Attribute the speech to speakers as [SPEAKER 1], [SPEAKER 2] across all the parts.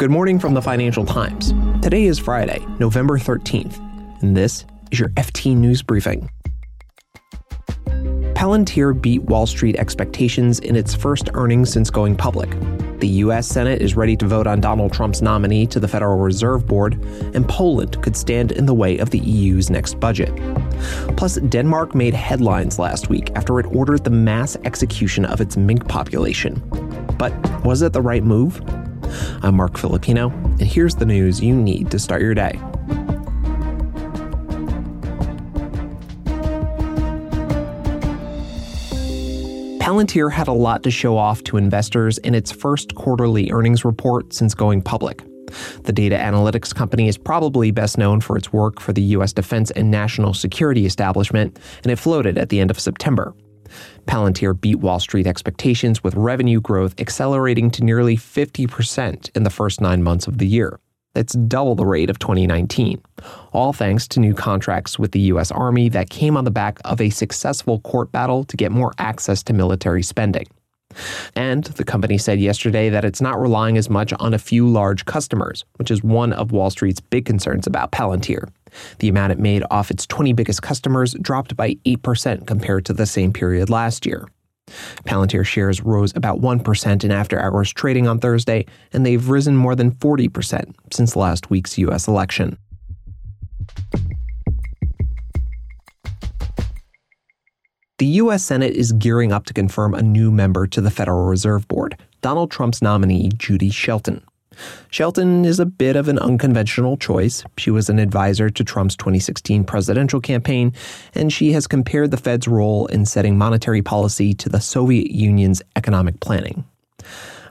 [SPEAKER 1] Good morning from the Financial Times. Today is Friday, November 13th, and this is your FT News Briefing. Palantir beat Wall Street expectations in its first earnings since going public. The U.S. Senate is ready to vote on Donald Trump's nominee to the Federal Reserve Board, and Poland could stand in the way of the EU's next budget. Plus, Denmark made headlines last week after it ordered the mass execution of its mink population. But was it the right move? I'm Marc Filippino, and here's the news you need to start your day. Palantir had a lot to show off to investors in its first quarterly earnings report since going public. The data analytics company is probably best known for its work for the U.S. defense and national security establishment, and it floated at the end of September. Palantir beat Wall Street expectations with revenue growth accelerating to nearly 50% in the first nine months of the year. That's double the rate of 2019, all thanks to new contracts with the U.S. Army that came on the back of a successful court battle to get more access to military spending. And the company said yesterday that it's not relying as much on a few large customers, which is one of Wall Street's big concerns about Palantir. The amount it made off its 20 biggest customers dropped by 8% compared to the same period last year. Palantir shares rose about 1% in after hours trading on Thursday, and they've risen more than 40% since last week's U.S. election. The U.S. Senate is gearing up to confirm a new member to the Federal Reserve Board, Donald Trump's nominee, Judy Shelton. Shelton is a bit of an unconventional choice. She was an advisor to Trump's 2016 presidential campaign, and she has compared the Fed's role in setting monetary policy to the Soviet Union's economic planning.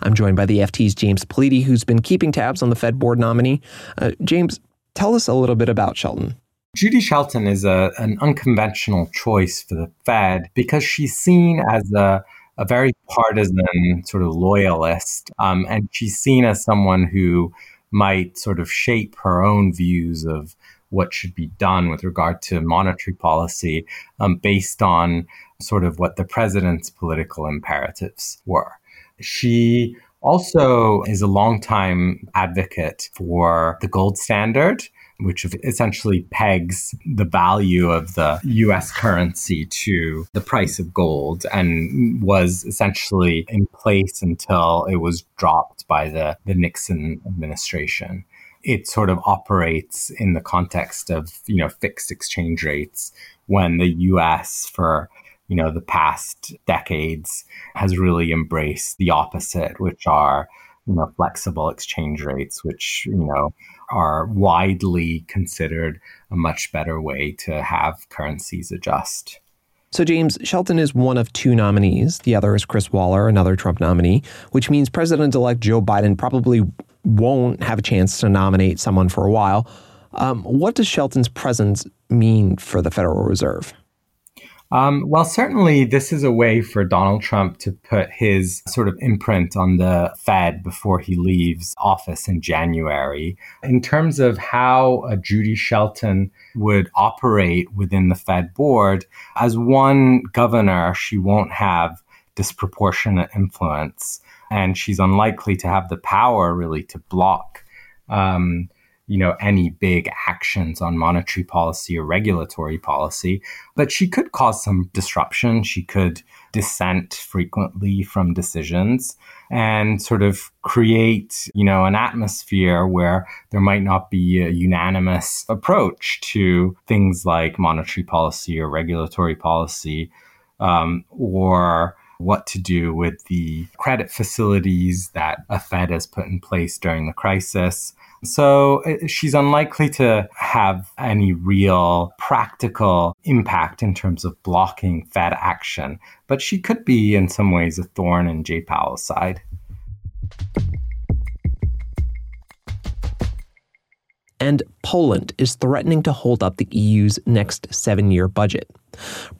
[SPEAKER 1] I'm joined by the FT's James Politi, who's been keeping tabs on the Fed board nominee. Uh, James, tell us a little bit about Shelton.
[SPEAKER 2] Judy Shelton is a, an unconventional choice for the Fed because she's seen as a a very partisan sort of loyalist. Um, and she's seen as someone who might sort of shape her own views of what should be done with regard to monetary policy um, based on sort of what the president's political imperatives were. She also is a longtime advocate for the gold standard which essentially pegs the value of the US currency to the price of gold and was essentially in place until it was dropped by the, the Nixon administration. It sort of operates in the context of, you know, fixed exchange rates when the US for you know the past decades has really embraced the opposite which are you know flexible exchange rates which you know are widely considered a much better way to have currencies adjust.
[SPEAKER 1] So, James, Shelton is one of two nominees. The other is Chris Waller, another Trump nominee, which means President elect Joe Biden probably won't have a chance to nominate someone for a while. Um, what does Shelton's presence mean for the Federal Reserve?
[SPEAKER 2] Um, well, certainly, this is a way for Donald Trump to put his sort of imprint on the Fed before he leaves office in January. In terms of how a Judy Shelton would operate within the Fed board, as one governor, she won't have disproportionate influence, and she's unlikely to have the power really to block. Um, you know, any big actions on monetary policy or regulatory policy, but she could cause some disruption. She could dissent frequently from decisions and sort of create, you know, an atmosphere where there might not be a unanimous approach to things like monetary policy or regulatory policy, um, or what to do with the credit facilities that a Fed has put in place during the crisis so uh, she's unlikely to have any real practical impact in terms of blocking Fed action, but she could be in some ways a thorn in Jay Powell's side.
[SPEAKER 1] And Poland is threatening to hold up the EU's next seven year budget.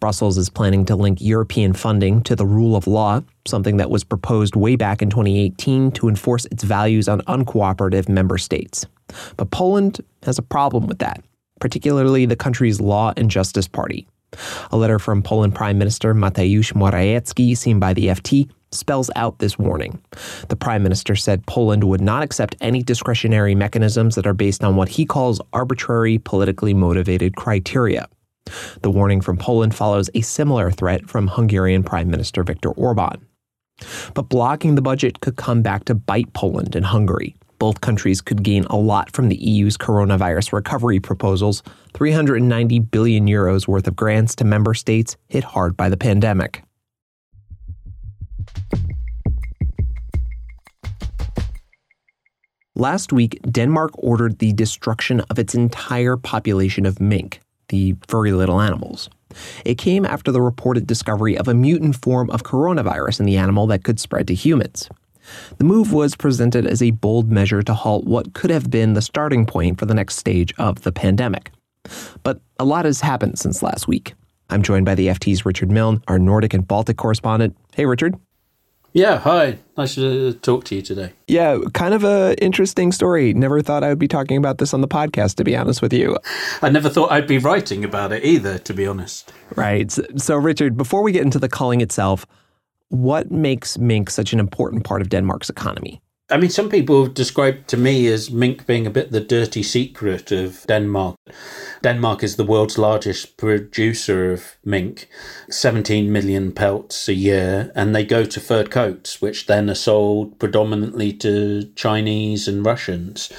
[SPEAKER 1] Brussels is planning to link European funding to the rule of law, something that was proposed way back in 2018 to enforce its values on uncooperative member states. But Poland has a problem with that, particularly the country's Law and Justice Party. A letter from Poland Prime Minister Mateusz Morawiecki, seen by the FT, spells out this warning. The prime minister said Poland would not accept any discretionary mechanisms that are based on what he calls arbitrary, politically motivated criteria. The warning from Poland follows a similar threat from Hungarian Prime Minister Viktor Orban. But blocking the budget could come back to bite Poland and Hungary. Both countries could gain a lot from the EU's coronavirus recovery proposals 390 billion euros worth of grants to member states hit hard by the pandemic. Last week, Denmark ordered the destruction of its entire population of mink, the furry little animals. It came after the reported discovery of a mutant form of coronavirus in the animal that could spread to humans. The move was presented as a bold measure to halt what could have been the starting point for the next stage of the pandemic. But a lot has happened since last week. I'm joined by the FT's Richard Milne, our Nordic and Baltic correspondent. Hey, Richard.
[SPEAKER 3] Yeah, hi. Nice to talk to you today.
[SPEAKER 1] Yeah, kind of a interesting story. Never thought I would be talking about this on the podcast, to be honest with you.
[SPEAKER 3] I never thought I'd be writing about it either, to be honest.
[SPEAKER 1] Right. So, Richard, before we get into the culling itself, what makes mink such an important part of Denmark's economy?
[SPEAKER 3] I mean, some people describe to me as mink being a bit the dirty secret of Denmark. Denmark is the world's largest producer of mink, 17 million pelts a year, and they go to furred coats, which then are sold predominantly to Chinese and Russians.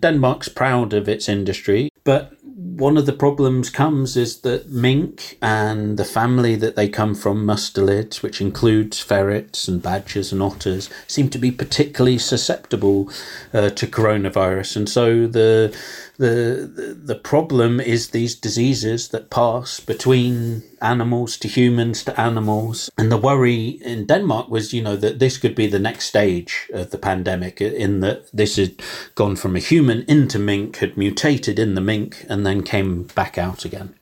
[SPEAKER 3] Denmark's proud of its industry, but one of the problems comes is that mink and the family that they come from, mustelids, which includes ferrets and badgers and otters, seem to be particularly susceptible uh, to coronavirus. And so the the the problem is these diseases that pass between animals to humans to animals. And the worry in denmark was you know that this could be the next stage of the pandemic in that this had gone from a human into mink had mutated in the mink and then came back out again.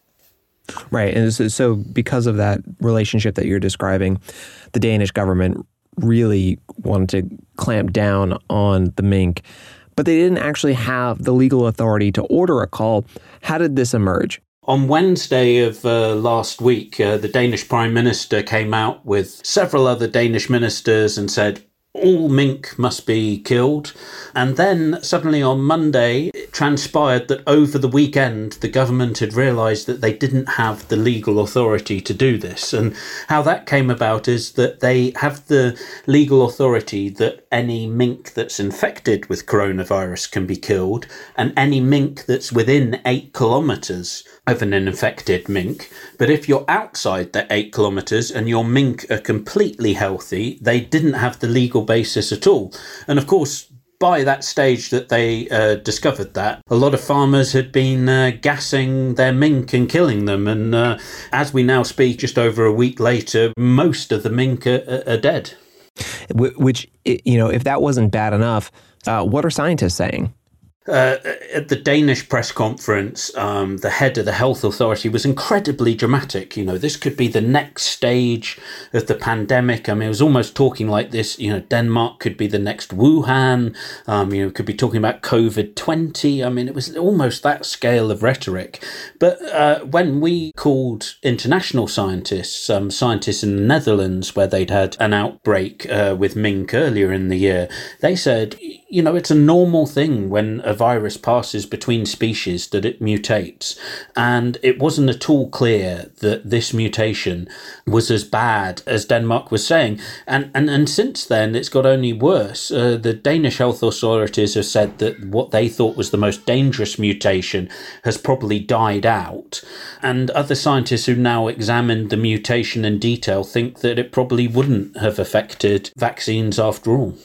[SPEAKER 1] Right and so, so because of that relationship that you're describing the danish government really wanted to clamp down on the mink but they didn't actually have the legal authority to order a call. How did this emerge?
[SPEAKER 3] On Wednesday of uh, last week, uh, the Danish Prime Minister came out with several other Danish ministers and said, all mink must be killed. And then suddenly on Monday, transpired that over the weekend, the government had realised that they didn't have the legal authority to do this. And how that came about is that they have the legal authority that any mink that's infected with coronavirus can be killed, and any mink that's within eight kilometres of an infected mink. But if you're outside the eight kilometres and your mink are completely healthy, they didn't have the legal basis at all. And of course, by that stage that they uh, discovered that, a lot of farmers had been uh, gassing their mink and killing them. And uh, as we now speak, just over a week later, most of the mink are, are dead.
[SPEAKER 1] Which, you know, if that wasn't bad enough, uh, what are scientists saying?
[SPEAKER 3] Uh, at the Danish press conference, um, the head of the health authority was incredibly dramatic. You know, this could be the next stage of the pandemic. I mean, it was almost talking like this. You know, Denmark could be the next Wuhan. Um, you know, could be talking about COVID twenty. I mean, it was almost that scale of rhetoric. But uh, when we called international scientists, um, scientists in the Netherlands, where they'd had an outbreak uh, with mink earlier in the year, they said, you know, it's a normal thing when virus passes between species that it mutates. And it wasn't at all clear that this mutation was as bad as Denmark was saying. And, and, and since then, it's got only worse. Uh, the Danish health authorities have said that what they thought was the most dangerous mutation has probably died out. And other scientists who now examined the mutation in detail think that it probably wouldn't have affected vaccines after all.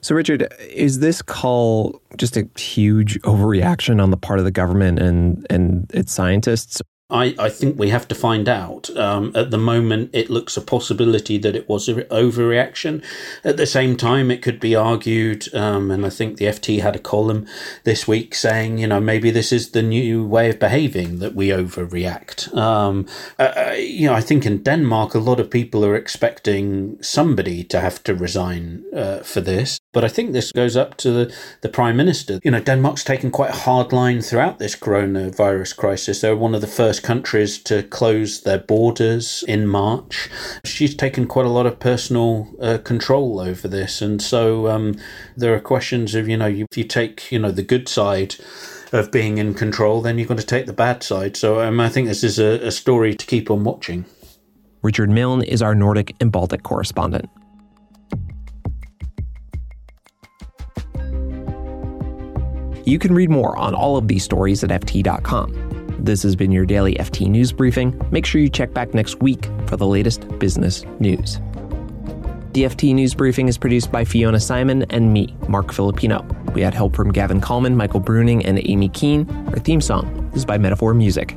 [SPEAKER 1] So, Richard, is this call just a huge overreaction on the part of the government and, and its scientists?
[SPEAKER 3] I, I think we have to find out. Um, at the moment, it looks a possibility that it was an overreaction. At the same time, it could be argued, um, and I think the FT had a column this week saying, you know, maybe this is the new way of behaving that we overreact. Um, uh, uh you know, I think in Denmark, a lot of people are expecting somebody to have to resign uh, for this. But I think this goes up to the, the Prime Minister. You know, Denmark's taken quite a hard line throughout this coronavirus crisis. They're one of the first countries to close their borders in March. She's taken quite a lot of personal uh, control over this. And so um, there are questions of, you know, if you take, you know, the good side of being in control, then you've got to take the bad side. So um, I think this is a, a story to keep on watching.
[SPEAKER 1] Richard Milne is our Nordic and Baltic correspondent. You can read more on all of these stories at FT.com. This has been your daily FT News Briefing. Make sure you check back next week for the latest business news. The FT News Briefing is produced by Fiona Symon and me, Marc Filippino. We had help from Gavin Kallmann, Michael Bruning, and Amy Keene. Our theme song is by Metaphor Music.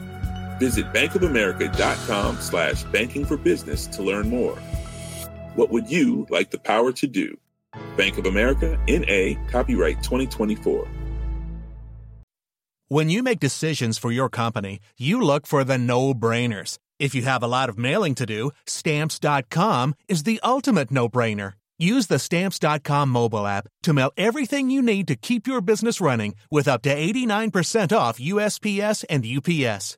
[SPEAKER 4] Visit bankofamerica.com slash banking for business to learn more. What would you like the power to do? Bank of America, N.A., copyright 2024.
[SPEAKER 5] When you make decisions for your company, you look for the no-brainers. If you have a lot of mailing to do, stamps.com is the ultimate no-brainer. Use the stamps.com mobile app to mail everything you need to keep your business running with up to 89% off USPS and UPS.